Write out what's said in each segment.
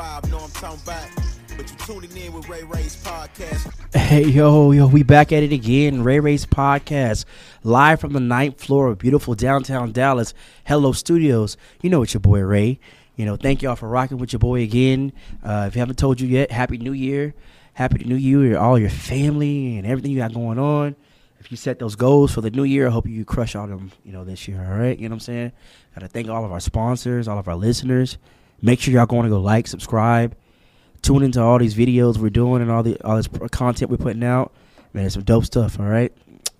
1205. Know I'm talking about. But you tuning in with Ray Ray's podcast. Hey yo, yo, we back at it again. Ray Ray's podcast, live from the ninth floor of beautiful downtown Dallas. Hello Studios. You know it's your boy Ray. You know, thank y'all for rocking with your boy again. Uh, if you haven't told you yet, Happy New Year. Happy New Year, all your family and everything you got going on. If you set those goals for the new year, I hope you crush all them, you know, this year. All right, you know what I'm saying? Got to thank all of our sponsors, all of our listeners. Make sure y'all going to go like, subscribe, tune into all these videos we're doing and all the all this content we're putting out. Man, it's some dope stuff. All right,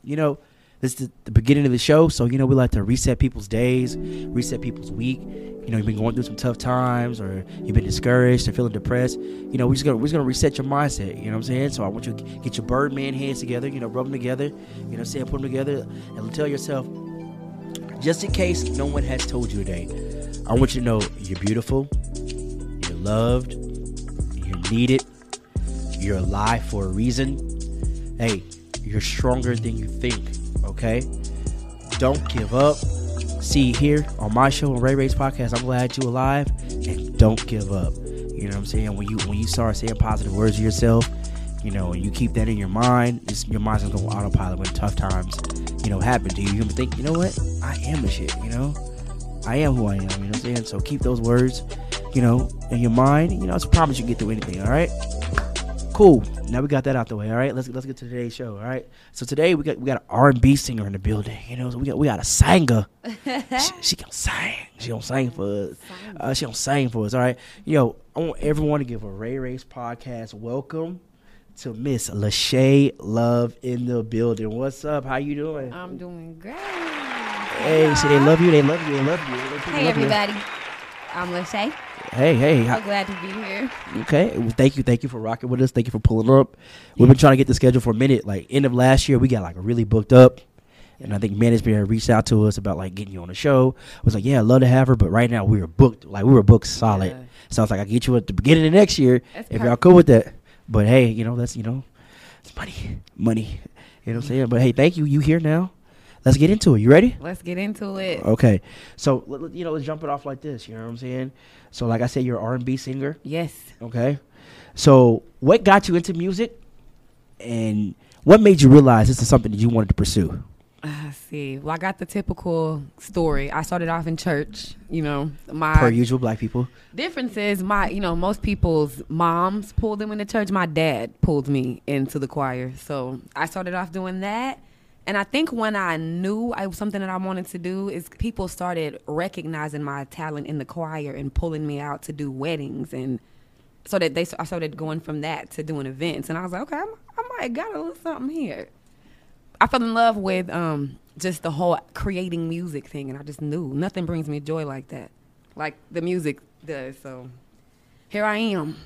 you know, this is the, beginning of the show, so you know we like to reset people's days, reset people's week. You know, you've been going through some tough times, or you've been discouraged or feeling depressed. You know, we're just gonna we're just gonna reset your mindset. You know what I'm saying? So I want you to get your Birdman hands together. You know, rub them together. You know, what I'm saying put them together, and tell yourself, just in case no one has told you today, I want you to know you're beautiful, you're loved, you're needed, you're alive for a reason. Hey, you're stronger than you think, okay? Don't give up. See here on my show on Ray Ray's podcast, I'm glad you're alive and don't give up. You know what I'm saying? When you when you start saying positive words to yourself, you know, and you keep that in your mind, your mind's gonna go autopilot when tough times, you know, happen to you. You're gonna think, you know what? I am the shit, you know? I am who I am, you know what I'm saying? So keep those words, you know, in your mind. You know, it's a promise you can get through anything, all right? Cool. Now we got that out the way. All right, let's let's get to today's show. All right. So today we got we got an R and B singer in the building. You know, so we got we got a singer. she, she can sing. She don't sing for us. Uh, she don't sing for us. All right. Yo, I want everyone to give a Ray Ray's podcast welcome to Miss Lashae Love in the building. What's up? How you doing? I'm doing great. Hey, see, they love you. They love you. They love you. They love Hey you. everybody, I'm Lashae. Hey, hey. So glad to be here. Okay. Well, thank you. Thank you for rocking with us. Thank you for pulling up. We've been trying to get the schedule for a minute. Like end of last year, we got like really booked up. And I think management had reached out to us about like getting you on the show. I was like, yeah, I'd love to have her, but right now we were booked. Like we were booked solid. Yeah. So I was like, I can get you at the beginning of next year That's if y'all cool with that. But hey, you know, that's you know, it's money, money. You know what I'm saying? But hey, thank you. You here now? Let's get into it. You ready? Let's get into it. Okay. So you know, let's jump it off like this. You know what I'm saying? So like I said, you're an R&B singer. Yes. Okay. So, what got you into music, and what made you realize this is something that you wanted to pursue? I see. Well, I got the typical story. I started off in church. You know, my Per usual, black people. difference is my. You know, most people's moms pulled them into church. My dad pulled me into the choir. So I started off doing that. And I think when I knew I was something that I wanted to do is people started recognizing my talent in the choir and pulling me out to do weddings and so that they I started going from that to doing events and I was like okay I'm, I might got a little something here. I fell in love with um, just the whole creating music thing and I just knew nothing brings me joy like that, like the music does. So here I am.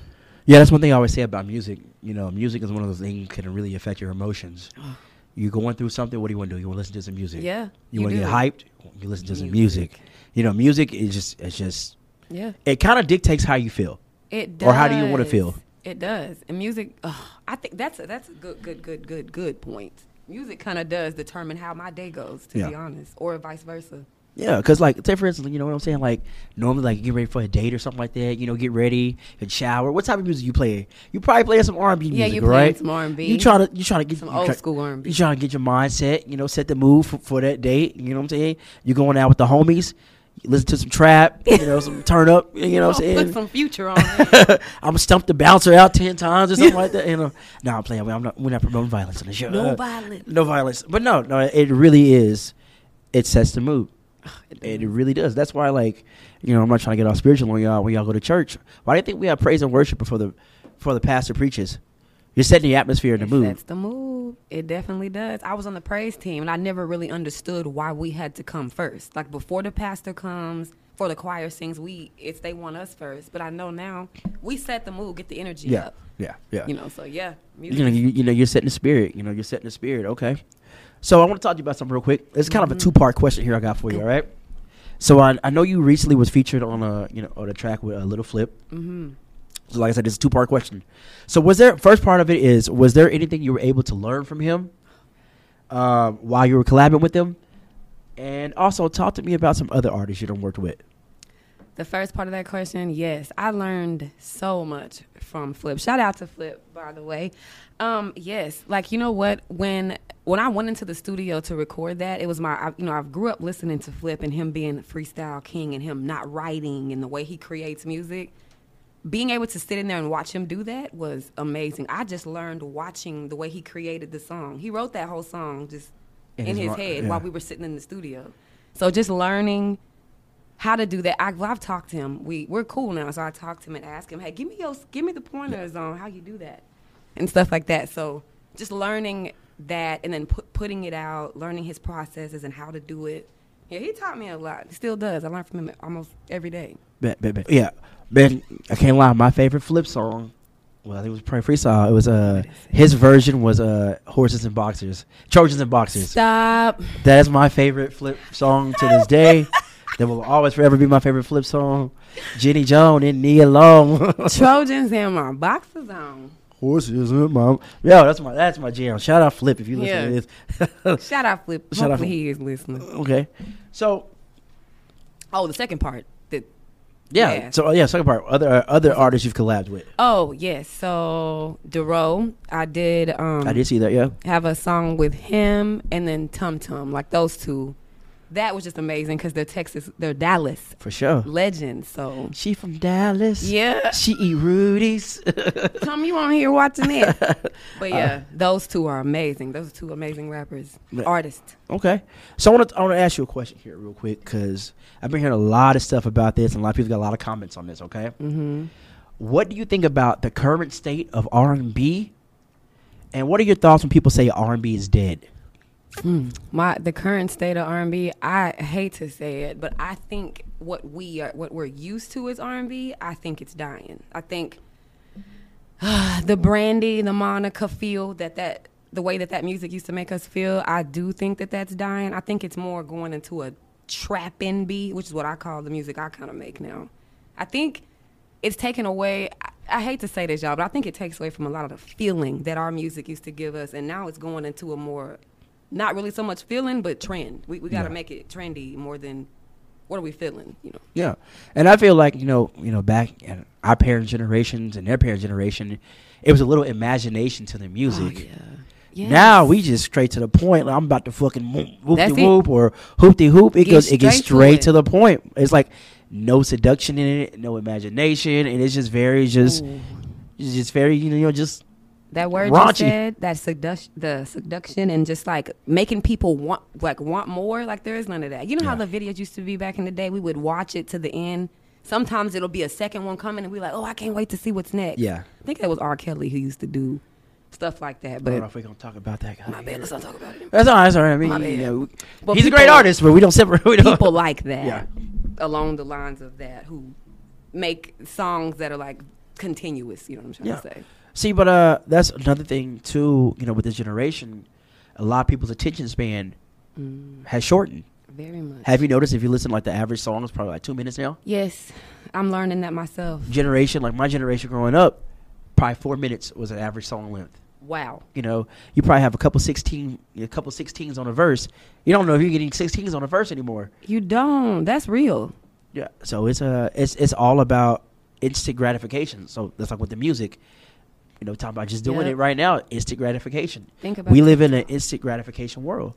Yeah, that's one thing I always say about music. You know, music is one of those things that can really affect your emotions. You going through something. What do you want to do? You want to listen to some music. Yeah, You, you want to get hyped. You listen to some music. You know, music is just it's just Yeah. it kind of dictates how you feel. It does. Or how do you wanna feel? It does. And music, I think that's a, that's a good, good, good, good, good point. Music kind of does determine how my day goes, to be honest, or vice versa. Yeah, because like, say for instance, you know what I'm saying? Like, normally, like, you get ready for a date or something like that. You know, get ready, and shower. What type of music you play? You probably play some R&B Yeah, music, you playing right? some R&B. You trying to, you trying to get Some old try- school R&B. You trying to get your mindset, you know, set the mood for, for that date. You know what I'm saying? You going out with the homies, listen to some trap, you know, some turn up. You know what I'm saying? Put some future on. I'm gonna stump the bouncer out ten times or something like that. You know, no, I'm playing. I'm not. We're not promoting violence on the show. No Uh, violence. No violence. But no, no. It really is. It sets the mood. It, it really does. That's why, like, you know, I'm not trying to get all spiritual when y'all when y'all go to church. Why do you think we have praise and worship before the before the pastor preaches? You're setting the atmosphere and the mood. sets the mood. It definitely does. I was on the praise team, and I never really understood why we had to come first. Like before the pastor comes, for the choir sings, we it's they want us first. But I know now we set the mood, get the energy Yeah, up. yeah, yeah. You know, so yeah, music. you know, you, you know, you're setting the spirit. You know, you're setting the spirit. Okay. So I want to talk to you about something real quick. It's kind of a two part question here I got for you. All right. So I, I know you recently was featured on a you know on a track with a Lil Flip. hmm So like I said, it's a two part question. So was there first part of it is was there anything you were able to learn from him um, while you were collabing with him? And also talk to me about some other artists you done worked with. The first part of that question, yes, I learned so much from Flip. Shout out to Flip, by the way. Um, yes, like you know what? When when I went into the studio to record that, it was my I, you know I grew up listening to Flip and him being freestyle king and him not writing and the way he creates music. Being able to sit in there and watch him do that was amazing. I just learned watching the way he created the song. He wrote that whole song just In in, his his, head yeah. while we were sitting in the studio. So just learning how to do that. I, well, I've talked to him. We we're cool now, so I talked to him and asked him, "Hey, give me your give me the pointers on how you do that and stuff like that." So just learning that and then put, putting it out, learning his processes and how to do it. Yeah, he taught me a lot. Still does. I learn from him almost every day. Bet, bet, bet. Yeah, man. I can't lie. My favorite Flip song. Well, I think it was probably freestyle. It was uh his version was uh horses and boxers, Trojans and boxers. Stop. That is my favorite Flip song to this day. that will always forever be my favorite Flip song. Jenny Jones and Nia Alone. Trojans in my boxers on. horses and mom. Yo, that's my that's my jam. Shout out Flip if you listen Yeah. to this. Shout out Flip. Shout Hopefully Flip. he is listening. okay, so Oh, the second part. The, yeah, Yeah. so yeah, second part. Other uh, other artists you've collabed with. oh yes. So Dorrough, I did. Um, I did see that. Yeah, have a song with him and then Tum Tum, like those two. That was just amazing because they're Texas, they're Dallas for sure. legends. So She from Dallas. yeah, She eat Rudy's. Come you on here watching it? But Uh, yeah, those two are amazing. Those are two amazing rappers, artists. Okay, so I want to I want to ask you a question here, real quick, because I've been hearing a lot of stuff about this, and a lot of people got a lot of comments on this. Okay, hmm what do you think about the current state of R and B, and what are your thoughts when people say R and B is dead? Mm. My the current state of R and B. I hate to say it, but I think what we are, what we're used to is R and B. I think it's dying. I think the Brandy, the Monica feel that that the way that that music used to make us feel. I do think that that's dying. I think it's more going into a trap and B, which is what I call the music I kind of make now. I think it's taken away. I, I hate to say this, y'all, but I think it takes away from a lot of the feeling that our music used to give us, and now it's going into a more, not really so much feeling, but trend. We we got to Yeah. make it trendy more than what are we feeling, you know? Yeah, and I feel like you know, you know, back in our parents' generations and their parents' generation, it was a little imagination to the music. Oh, yeah. Now we just straight to the point. Like I'm about to fucking whoop de whoop or hoop de hoop. It Get goes. It gets straight to it. to the point. It's like no seduction in it, no imagination, and it's just very just, Ooh. it's just very you know just That word Raunchy. you said, that seduction, the seduction, and just like making people want, like want more. Like there is none of that. You know how the videos used to be back in the day? We would watch it to the end. Sometimes it'll be a second one coming, and we're like, "Oh, I can't wait to see what's next." yeah. I think that was R. Kelly who used to do stuff like that. but I don't know But if we're gonna talk about that guy. my bad, let's not talk about it. That's all right. That's all right. I mean, My you bad. know, But he's a great artist, but we don't separate. We don't. People like that, Yeah. along the lines of that, who make songs that are like continuous. You know what I'm trying Yeah. to say? See, but uh, that's another thing too. You know, with this generation, a lot of people's attention span Mm, has shortened. very much. Have you noticed if you listen like the average song is probably like two minutes now? Yes, I'm learning that myself. Generation like my generation growing up, probably four minutes was an average song length. Wow. You know, you probably have a couple sixteen, a couple sixteens on a verse. You don't know if you're getting sixteens on a verse anymore. You don't. That's real. Yeah. So it's uh it's it's all about instant gratification. So that's like with the music. You know, talking about just doing Yep. it right now, instant gratification. Think about it. we live in an instant gratification world.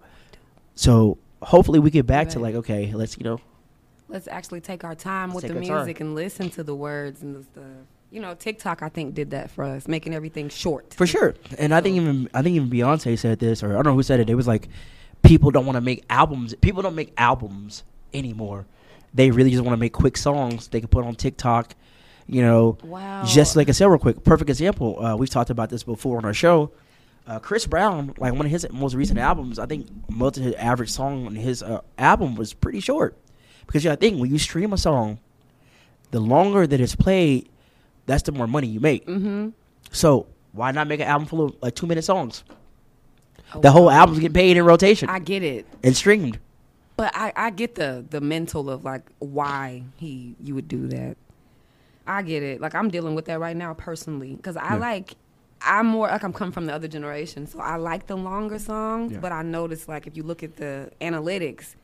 So hopefully we get back to like, okay, let's you know, Let's actually take our time with the music and listen to the words and the stuff. You know, TikTok I think did that for us, making everything short. for sure. And I think even I think even Beyonce said this, or I don't know who said it. It was like, people don't want to make albums. People don't make albums anymore. They really just want to make quick songs they can put on TikTok. You know, Wow. just like I said, real quick, perfect example. Uh, we've talked about this before on our show. Uh, Chris Brown, like one of his most recent albums, I think most of his average song on his uh, album was pretty short. Because yeah, I think when you stream a song, the longer that it's played, that's the more money you make. Mm-hmm. So why not make an album full of like two minute songs? The whole album's getting paid in rotation I get it. and streamed. But I, I get the the mental of like why he you would do that. I get it. Like I'm dealing with that right now personally because I Yeah. like I'm more like I'm coming from the other generation, so I like the longer songs. Yeah. But I notice like if you look at the analytics,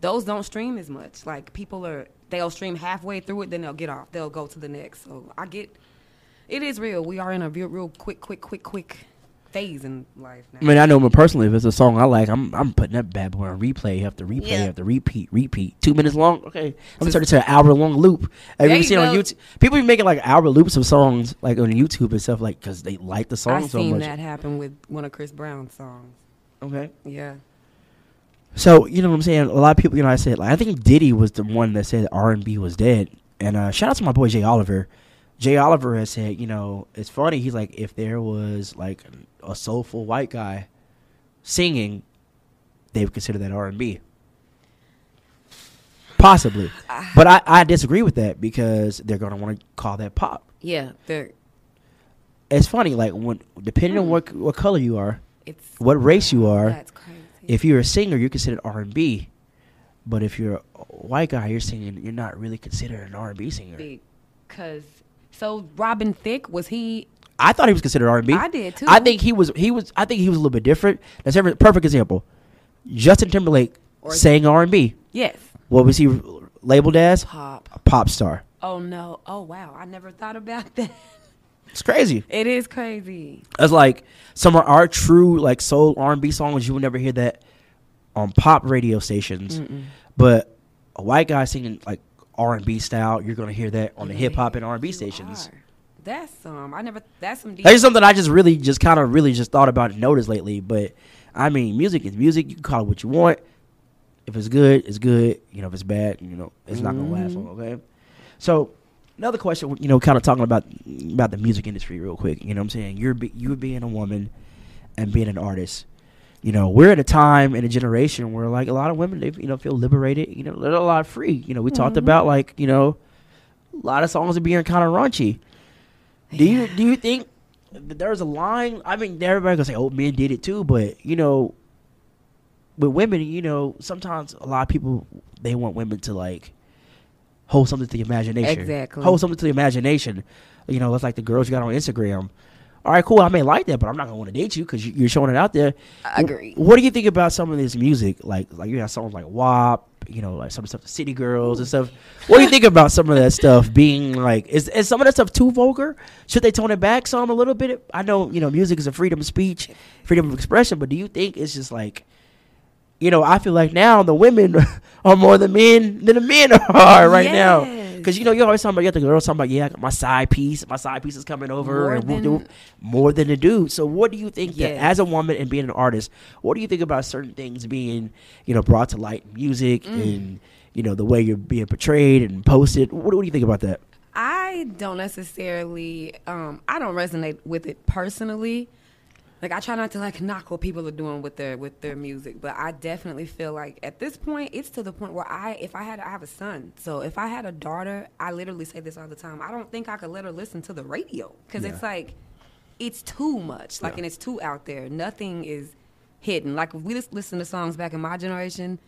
those don't stream as much. Like people are they'll stream halfway through it, then they'll get off. They'll go to the next. So I get, it is real. We are in a real, real quick, quick, quick, quick phase in life now. I mean, I know me personally. If it's a song I like, I'm I'm putting that bad boy on replay after replay Yeah. after repeat, repeat. Two minutes long. Okay, I'm gonna turn it to an hour long loop. Have you ever you seen on. YouTube? People be making like hour loops of songs, like on YouTube and stuff, like because they like the song I so seen much. that happen with one of Chris Brown's songs. Okay. Yeah. So you know what I'm saying? A lot of people, you know, I said like I think Diddy was the one that said R and B was dead. And uh, shout out to my boy Jay Oliver. Jay Oliver has said, you know, it's funny. He's like, if there was like a soulful white guy singing, they would consider that R and B. Possibly, ah. but I, I disagree with that because they're gonna want to call that pop. Yeah. They're, It's funny, like when depending on mm. what what color you are, it's what race you oh, are, That's crazy. if you're a singer, you're considered R and B. But if you're a white guy, you're singing. You're not really considered an R and B singer. because so Robin Thicke was he? I thought he was considered R and B. I did, too. I think he was. He was. I think he was a little bit different. That's a perfect example. Justin Timberlake Or- sang R and B. Yes. What was he labeled as? Pop. A pop star. Oh no. Oh wow. I never thought about that. It's crazy. It is crazy. It's like some of our true like soul R and B songs. You will never hear that on pop radio stations. But a white guy singing like R and B style, you're gonna hear that on the hip hop and R and B stations. are. That's some. I never. That's some. Deep. That's something I just really just kind of really just thought about and noticed lately. But I mean, music is music. You can call it what you want. If it's good, it's good. You know, if it's bad, you know, it's not gonna last long. Mm-hmm. Okay. So another question, you know, kind of talking about about the music industry real quick. You know, what I'm saying you're be, you being a woman and being an artist. You know, we're at a time in a generation where like a lot of women they you know feel liberated. You know, they're a lot free. You know, we talked mm-hmm. about like you know a lot of songs are being kind of raunchy. Do you do you think that there's a line? I mean, everybody gonna say, "Oh, men did it too," but you know, with women, you know, sometimes a lot of people they want women to like hold something to the imagination. Exactly. Hold something to the imagination. You know, it's like the girls you got on Instagram. All right, cool. I may like that, but I'm not gonna want to date you because you're showing it out there. I agree. What do you think about some of this music? Like, like you have songs like WAP, you know, like some stuff, City Girls and stuff. What do you think about some of that stuff being like? Is is some of that stuff too vulgar? Should they tone it back some a little bit? I know you know music is a freedom of speech, freedom of expression, but do you think it's just like, you know, I feel like now the women are more the men than the men are right now. Yes. Because you know you're always talking about you have talking about yeah I got my side piece my side piece is coming over More and we'll do more than the dude. So what do you think that as a woman and being an artist, what do you think about certain things being, you know, brought to light music Mm. and you know the way you're being portrayed and posted? What, what do you think about that? I don't necessarily. Um, I don't resonate with it personally. Like I try not to like knock what people are doing with their with their music, but I definitely feel like at this point it's to the point where I if I had I have a son, so if I had a daughter, I literally say this all the time. I don't think I could let her listen to the radio because Yeah. it's like it's too much, like Yeah. and it's too out there. Nothing is hidden. Like if we just listen to songs back in my generation,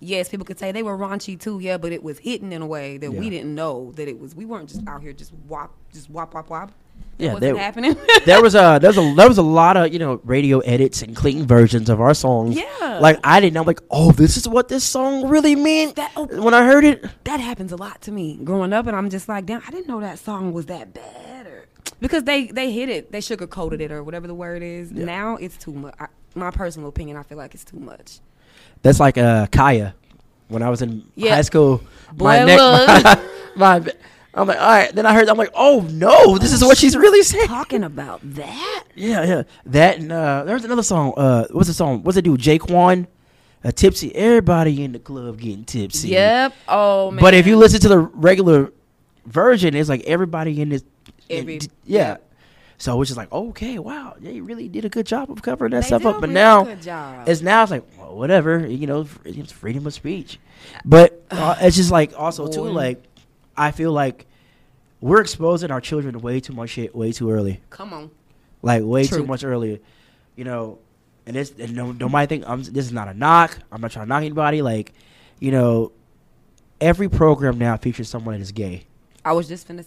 yes, people could say they were raunchy too, yeah, but it was hidden in a way that we didn't know that it was. We weren't just out here just wop, just wop, wop, wop. Yeah, wasn't they- happening. there was a there was a there was a lot of you know radio edits and clean versions of our songs. Yeah. like I didn't know like oh this is what this song really meant That- oh. when I heard it. that happens a lot to me growing up, and I'm just like, damn, I didn't know that song was that bad, or because they they hit it, they sugarcoated it, or whatever the word is. Now it's too much. I, my personal opinion, I feel like it's too much. That's like uh Khia. When I was in Yeah. high school, Boy, my, neck, my, my I'm like, all right. Then I heard, I'm like, oh no, this is what she's really saying. Talking about that, Yeah, yeah. That and uh, there's another song. Uh, what's the song? What's it do? J-Kwon, uh, tipsy. Everybody in the club getting tipsy. yep. Oh man. But if you listen to the regular version, it's like everybody in this. in- Every- yeah. yeah. So it's just like, okay, wow, they really did a good job of covering that They stuff up. But now, good job. it's now it's like well, whatever, you know, it's freedom of speech. But uh, it's just like also too like I feel like we're exposing our children to way too much shit way too early come on, like way too much earlier. You know, and this and no, nobody think I'm. This is not a knock. I'm not trying to knock anybody. Like, you know, every program now features someone that is gay, I was just finna.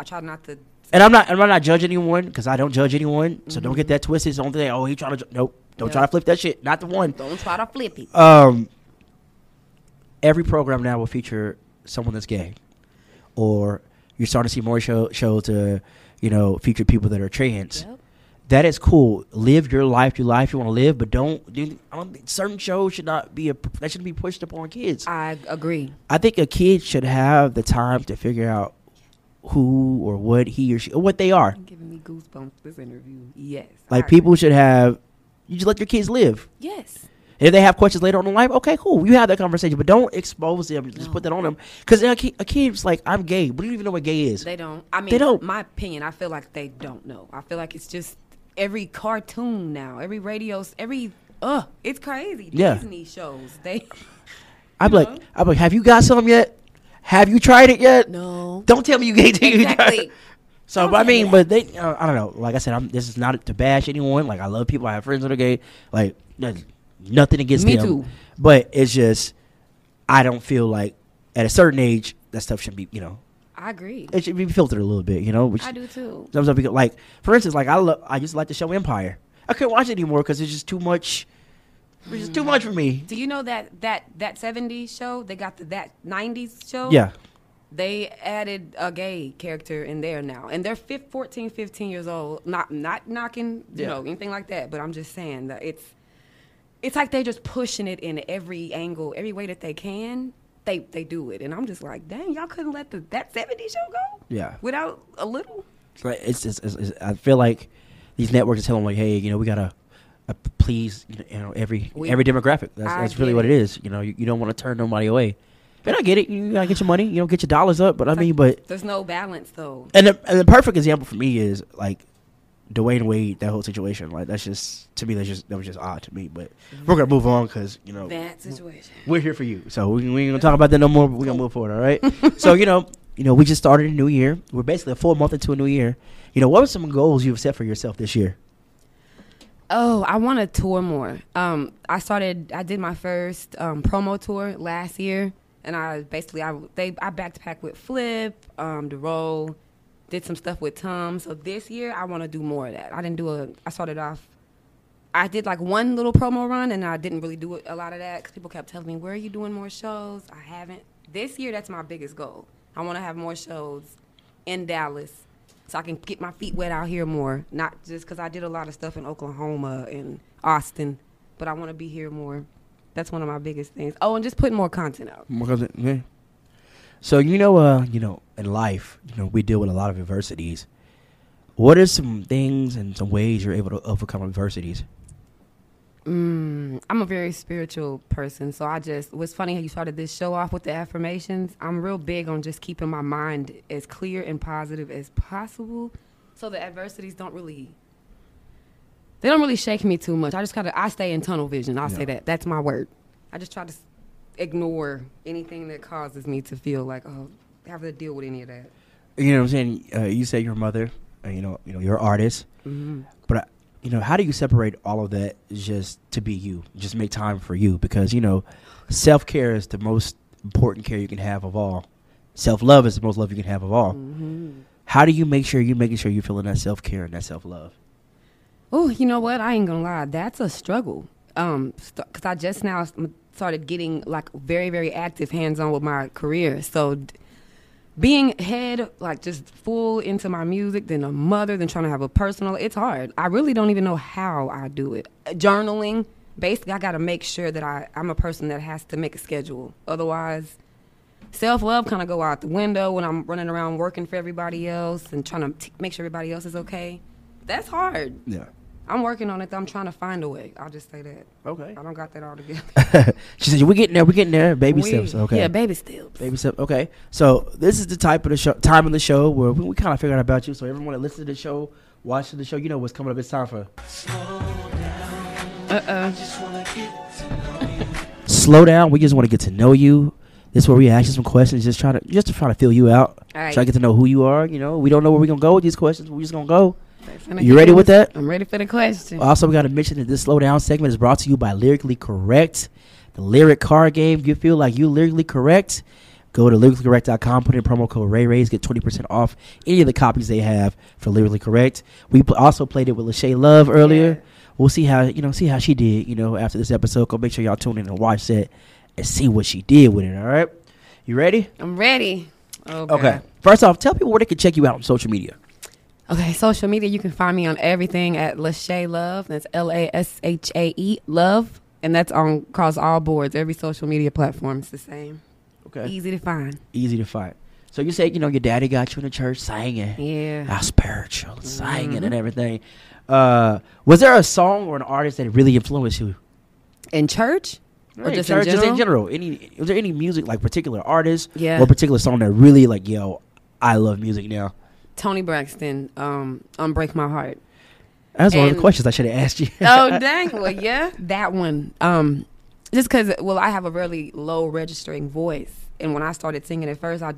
I tried not to. and I'm not. I'm not judging anyone because I don't judge anyone. So don't get that twisted. It's the only thing. Oh, he trying to. Ju-. Nope. Don't Yeah. try to flip that shit. Not the one. Don't try to flip it. Um, every program now will feature someone that's gay, or you're starting to see more show shows to, you know, feature people that are trans. Yep. That is cool. Live your life, your life you want to live, but don't. do- I don't certain shows should not be a that shouldn't be pushed upon kids. I agree. I think a kid should have the time to figure out who or what he or she or what they are. You're giving me goosebumps this interview. Yes. Like people should have. You just let your kids live. Yes. If they have questions later on in life, okay, cool. You have that conversation, but don't expose them. Just No. put that on them. Because a, kid- a kid's like, I'm gay. We don't even know what gay is. They don't. I mean, They don't. My opinion. I feel like they don't know. I feel like it's just every cartoon now, every radio, every uh, it's crazy. Yeah. Disney shows. They I'm you like. I'm like, have you got some yet? Have you tried it yet? no. Don't tell me you gay. you Exactly. So, but I mean, but they, uh, I don't know. Like I said, I'm. This is not to bash anyone. Like I love people. I have friends that are gay. Like nothing against Me them. too. But it's just, I don't feel like at a certain age that stuff should be. You know, I agree. it should be filtered a little bit. You know, which I do too. Sometimes like, for instance, like I love, I used to like the show Empire. I couldn't watch it anymore because it's just too much. It's just too much for me. Mm. Do you know that that that 70s show? They got the that 90s show. Yeah, They added a gay character in there now, and they're fif- 14, 15 years old. Not not knocking, you Yeah. know, anything like that. But I'm just saying that it's it's like they're just pushing it in every angle, every way that they can. They they do it, and I'm just like, dang, y'all couldn't let the that 70s show go yeah. without a little. It's like it's, it's, it's, it's- I feel like these networks are telling them like, hey, you know, we gotta uh, please, you know, every We- every demographic. That's, that's really get what it it. is. You know, you, you don't want to turn nobody away. And I get it. You gotta get your money. You know, get your dollars up. But I mean, like, but there's no balance though. and the, and the perfect example for me is like Dwyane Wade. That whole situation. Like that's just to me. That's just that was just odd to me. But we're gonna move on because you know That situation. we're here for you. So we, we ain't gonna talk about that no more. But we're gonna move forward. All right. so you know, you know, we just started a new year. We're basically a full month into a new year. You know, what are some goals you've set for yourself this year? Oh, I want to tour more. Um, I started. I did my first um, promo tour last year, and I basically I they I backpacked with Flip, um, the role, did some stuff with Tom. So this year I want to do more of that. I didn't do a. I started off. I did like one little promo run, and I didn't really do a lot of that because people kept telling me, "Where are you doing more shows?" I haven't. This year, that's my biggest goal. I want to have more shows in Dallas so I can get my feet wet out here more. Not just because I did a lot of stuff in Oklahoma and Austin, but I want to be here more. That's one of my biggest things. Oh, and just putting more content out. Yeah. So you know, uh, you know, in life, you know, we deal with a lot of adversities. What are some things and some ways you're able to overcome adversities? Mm, I'm a very spiritual person, so I just. What's funny how you started this show off with the affirmations. I'm real big on just keeping my mind as clear and positive as possible, so the adversities don't really. They don't really shake me too much. I just gotta. I stay in tunnel vision. I'll Yeah. say that. That's my word. I just try to ignore anything that causes me to feel like oh, have to deal with any of that. You know what I'm saying? Uh, you say your mother, uh, you know, you know, you're an artist, hmm but uh, you know, how do you separate all of that just to be you? Just make time for you because you know, self care is the most important care you can have of all. Self love is the most love you can have of all. hmm How do you make sure you're making sure you're feeling that self care and that self love? Oh, you know what? I ain't gonna lie. That's a struggle. Um, because I just now started getting like very, very active, hands on with my career. So, d- being head like just full into my music, then a mother, then trying to have a personal, it's hard. I really don't even know how I do it. Journaling, basically, I got to make sure that I I'm a person that has to make a schedule. Otherwise, self love kind of go out the window when I'm running around working for everybody else and trying to t- make sure everybody else is okay. That's hard. Yeah. I'm working on it. Though. I'm trying to find a way. I'll just say that. Okay. I don't got that all together. she said, "We're getting there. We're getting there. Baby We- steps. Okay. Yeah, baby steps. Baby step. Okay. So this is the type of the show, time of the show where we, we kind of figured out about you. So everyone that listens to the show, watching the show, you know what's coming up. It's time for Uh uh slow down. We just want to get to know you. This is where we ask you some questions, just try to just to try to fill you out. All right. Try to get to know who you are. You know, we don't know where we're gonna go with these questions. We're just gonna go. You ready with that? I'm ready for the question. Also, we got to mention that this slow down segment is brought to you by Lyrically Correct, the lyric card game. If you feel like you lyrically correct, go to lyricallycorrect.com, put in promo code Ray Rays, get 20% off any of the copies they have for Lyrically Correct. We pl- also played it with Lashae Love earlier. Yeah. We'll see how you know see how she did. You know, after this episode, go make sure y'all tune in and watch that and see what she did with it. All right. You ready? I'm ready. Oh, okay. Okay. First off, tell people where they can check you out on social media. Okay, social media, you can find me on everything at Lashae Love. That's L A S H A E Love. And that's on across all boards, every social media platform. It's the same. Okay. Easy to find. Easy to find. So you say, you know, your daddy got you in the church singing. Yeah. How spiritual, singing and everything. Uh, was there a song or an artist that really influenced you? In church? Or in just in church, just in general? general. Any was there any music like particular artist Yeah. or particular song that really like, yo, I love music now? Toni Braxton, um, Unbreak My Heart. That's one of the questions I should have asked you. oh dang! Well, yeah, that one. Um, just because, well, I have a really low registering voice, and when I started singing at first, I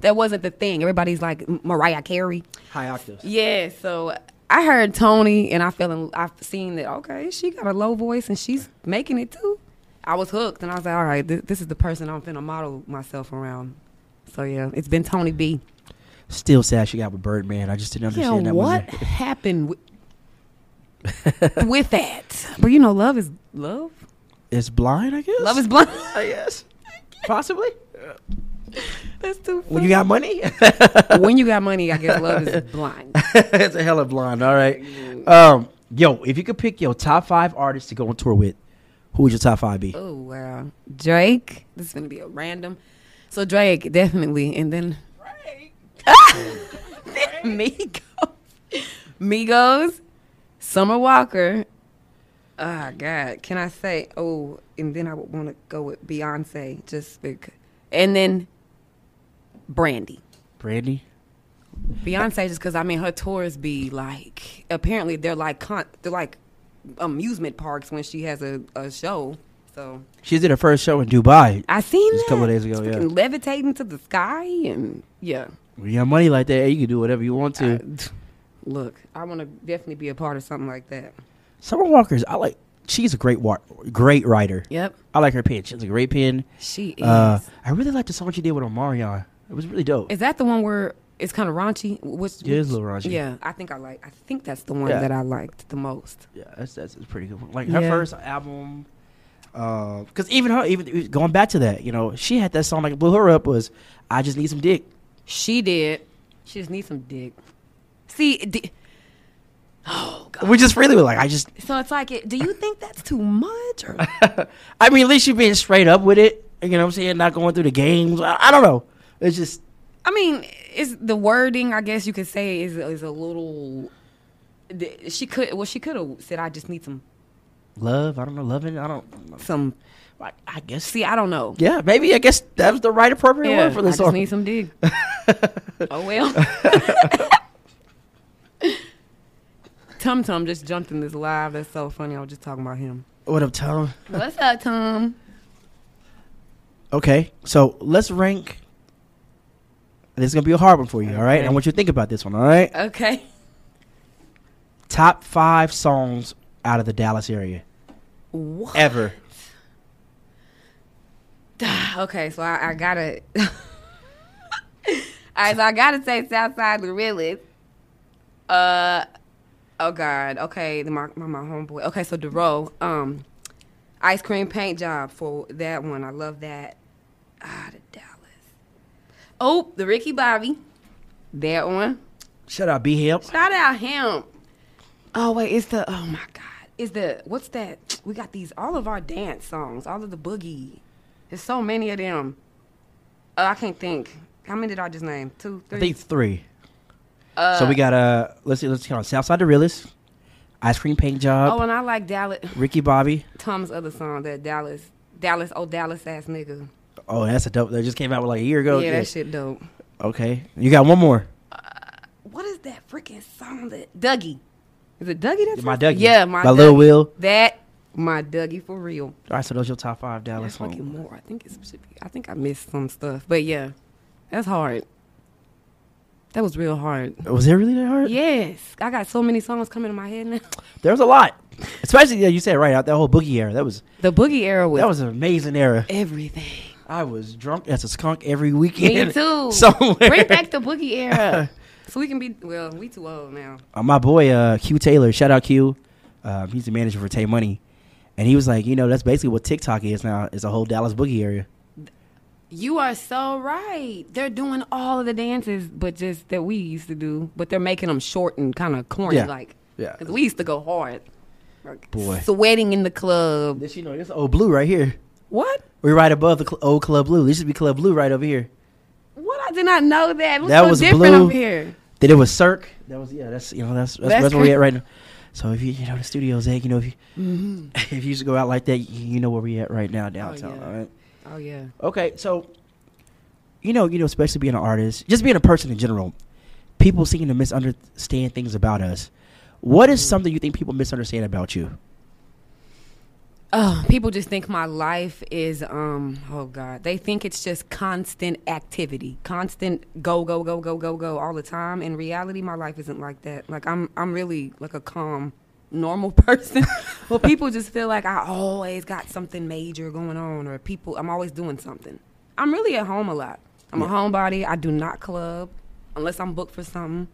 that wasn't the thing. Everybody's like Mariah Carey. High octaves. Yeah, so I heard Toni, and I feel in, I've seen that. Okay, she got a low voice, and she's making it too. I was hooked, and I was like, all right, th- this is the person I'm finna model myself around. So yeah, it's been Toni B. Still sad she got with Birdman. I just didn't Yeah, understand that what happened with, with that? But you know, love is love. It's blind, I guess. Love is blind. I guess. Possibly. That's too. Funny. When you got money, when you got money, I guess love is blind. it's a hell of blind. All right. Um, yo, if you could pick your top five artists to go on tour with, who would your top five be? Oh wow, Drake. This is gonna be a random. So Drake definitely, and then Migos, Migos, Summer Walker. Oh God, can I say? Oh, and then I would want to go with Beyonce, just because, and then Brandy. Brandy. Beyonce just because I mean her tours be like apparently they're like con- they're like amusement parks when she has a, a show. So She did her first show in Dubai. I seen Just a couple of days ago, yeah. Levitating to the sky and yeah. When you got money like that, you can do whatever you want to. I- look, I want to definitely be a part of something like that. Summer Walker's, I like. She's a great wa- great writer. Yep, I like her pen. She has a great pen. she is. Uh, I really like the song she did with Omarion. It was really dope. is that the one where it's kind of raunchy? Which, It is a little raunchy. Yeah, I think I like. I think that's the one Yeah. that I liked the most. Yeah, that's that's a pretty good one. Like her Yeah. first album, because even her, even going back to that, you know, she had that song like blew her up was "I Just Need Some Dick." She did. She just needs some dick. See, di- oh god. We just really were like, I just, So it's like, it, do you think that's too much? Or I mean, at least you being straight up with it. You know what I'm saying? Not going through the games. I, I don't know. It's just I mean, is the wording? I guess you could say is is a little. She could. Well, she could have said, "I just need some love. I don't know, loving. I don't. some." I, I guess. See, I don't know. Yeah, maybe. I guess that was the right appropriate Yeah, word for this. I just song. need some dig. oh well. Tum Tum just jumped in this live. That's so funny. I was just talking about him. what up, Tom? What's up, Tom? Okay, so let's rank. This is gonna be a hard one for you. All right, I want you to think about this one. All right. Okay. Top five songs out of the Dallas area What? ever. okay, so I, I gotta. All right, so I gotta say Southside Gorillas. Uh, oh God. Okay, the my my, my homeboy. Okay, so Dorrough, um, ice cream paint job for that one. I love that. Ah, the Dallas. Oh, the Ricky Bobby. That one. Shout out B Hamp. Shout out him. Oh wait, it's the oh my god. Is the what's that? We got these all of our dance songs, all of the boogie. There's so many of them. Uh, I can't think. How many did I just name? Two, I three. think three. uh, so we got uh let's see, let's count Southside Da Realest, Ice Cream Paint Job, Oh, and I like Dallas. Ricky Bobby. Tom's other song that Dallas, Dallas, oh Dallas ass nigga. Oh, that's a dope. That just came out like a year ago. yeah, that shit dope. Okay, you got one more. What is that freaking song that Dougie? Is it Dougie? That's My Dougie. Yeah, my By Dougie. Lil Wil. That my Dougie for real. All right, so those your top five Dallas fucking more. I think it's. I think I missed some stuff, but yeah, that's hard. That was real hard. Was it really that hard? Yes, I got so many songs coming in my head now. There was a lot, especially yeah, you said right out that whole boogie era. That was The boogie era was, that was an amazing era. everything. I was drunk as a skunk every weekend. Me too. Somewhere. Bring back the boogie era, so we can be. Well, we too old now. uh, my boy uh, Q Taylor, shout out Q. Um, he's the manager for Tay Money, and he was like, you know, that's basically what TikTok is now. It's a whole Dallas boogie area. You are so right. They're doing all of the dances, but just that we used to do, but they're making them short and kind of corny, Yeah. like. Yeah. Because we used to go hard. Like, Boy. Sweating in the club. This you know this old blue right here. What? We're right above the cl- old Club Blue. This should be Club Blue right over here. What? I did not know that. It looks That so was different blue. over here. Then it was Cirque. That was yeah. That's you know that's that's, That's that's where we at right now. So if you you know the studio's egg, you know if you Mm-hmm. if you used to go out like that, you, you know where we at right now downtown. yeah. All right. Oh yeah. Okay, so you know, you know, especially being an artist, just being a person in general, people seem to misunderstand things about us. What is something you think people misunderstand about you? Oh, people just think my life is um oh god. They think it's just constant activity. Constant go go go go go go all the time. In reality, my life isn't like that. Like I'm I'm really like a calm normal person. well, people just feel like I always got something major going on or people I'm always doing something. I'm really at home a lot. I'm a homebody. I do not club unless I'm booked for something.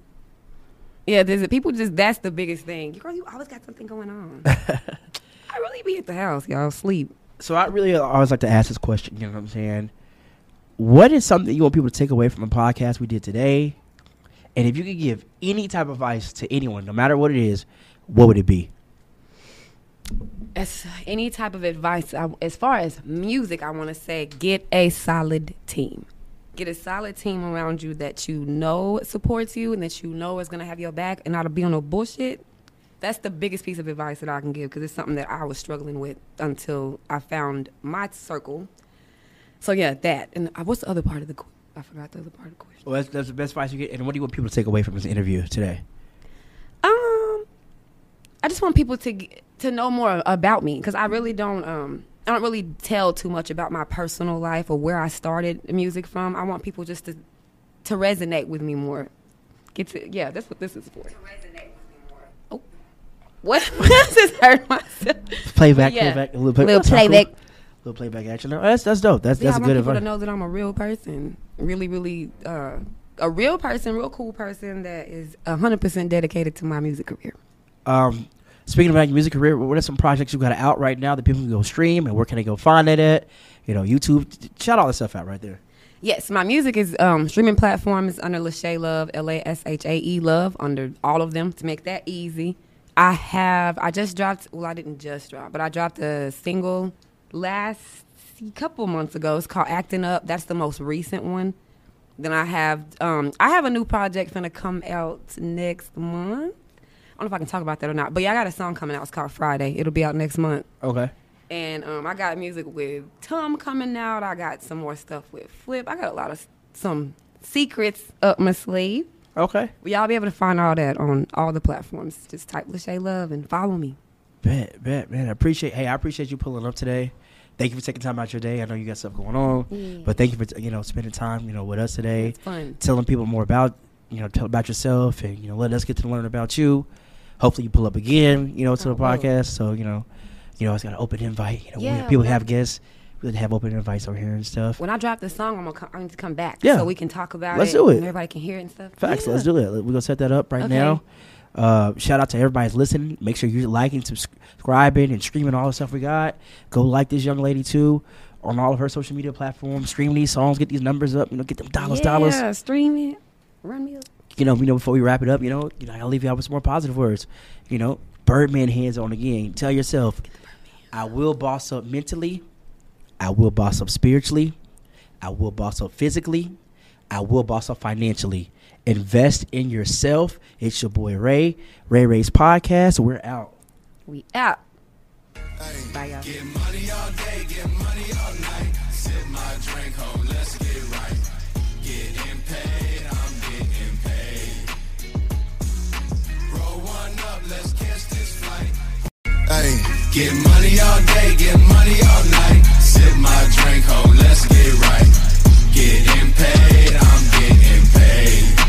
Yeah, there's people just that's the biggest thing. Girl, you always got something going on. I really be at the house, y'all sleep. So I really always like to ask this question. You know what I'm saying? What is something you want people to take away from the podcast we did today? And if you could give any type of advice to anyone, no matter what it is, what would it be? As any type of advice, I, as far as music, I want to say get a solid team. Get a solid team around you that you know supports you and that you know is going to have your back and not to be on no bullshit. That's the biggest piece of advice that I can give because it's something that I was struggling with until I found my circle. So yeah, that. And uh, what's the other part of the? I forgot the other part of the question. Well, that's, that's the best advice you get. And what do you want people to take away from this interview today? I just want people to to know more about me because I really don't. Um, I don't really tell too much about my personal life or where I started music from. I want people just to to resonate with me more. Get to yeah, that's what this is for. To resonate with me more. Oh, what? I just heard myself. Playback, Yeah. playback, a little, play, Little that sound cool. playback. little playback action. No, that's that's dope. That's Yeah, that's I a want good people to know that I'm a real person, really, really uh, a real person, real cool person that is hundred percent dedicated to my music career. Um, speaking about your music career, what are some projects you got out right now that people can go stream, and where can they go find it at? You know, YouTube. Shout all that stuff out right there. Yes, my music is um, streaming platforms under Lashae Love, L A S H A E Love, under all of them to make that easy. I have, I just dropped, well, I didn't just drop, but I dropped a single last couple months ago. It's called Acting Up. That's the most recent one. Then I have, um, I have a new project gonna come out next month. I don't know if I can talk about that or not, but yeah, I got a song coming out. It's called Friday. It'll be out next month. Okay. And um, I got music with Tom coming out. I got some more stuff with Flip. I got a lot of some secrets up my sleeve. Okay. Y'all be able to find all that on all the platforms. Just type Lashae Love and follow me. Bet, bet, man. I appreciate. Hey, I appreciate you pulling up today. Thank you for taking time out your day. I know you got stuff going on, Yeah. but thank you for you know spending time you know with us today, It's fun. telling people more about you know tell about yourself, and you know let us get to learn about you. Hopefully, you pull up again, you know, to the will. podcast. So you know, you know, it's got an open invite. You know, Yeah, people have guests, we have open invites over here and stuff. When I drop the song, I'm gonna come, I'm gonna come back. Yeah. So we can talk about Let's it. do it. And everybody can hear it and stuff. Facts. Yeah. Let's do it. We're gonna set that up right Okay. now. Uh, shout out to everybody that's listening. Make sure you're liking, subscribing, and streaming all the stuff we got. Go like this young lady too on all of her social media platforms. Stream these songs, get these numbers up. You know, get them dollars, yeah, dollars. Yeah, stream it. Run me up. You know, you know. Before we wrap it up, you know, you know, I'll leave you out with some more positive words. You know, Birdman hands on again. Tell yourself, I will boss up mentally. I will boss up spiritually. I will boss up physically. I will boss up financially. Invest in yourself. It's your boy Ray. Ray Ray's podcast. We're out. We out. Bye, y'all. Get money all day, get money all night. Sip my drink, ho, let's get right. Getting paid, I'm getting paid.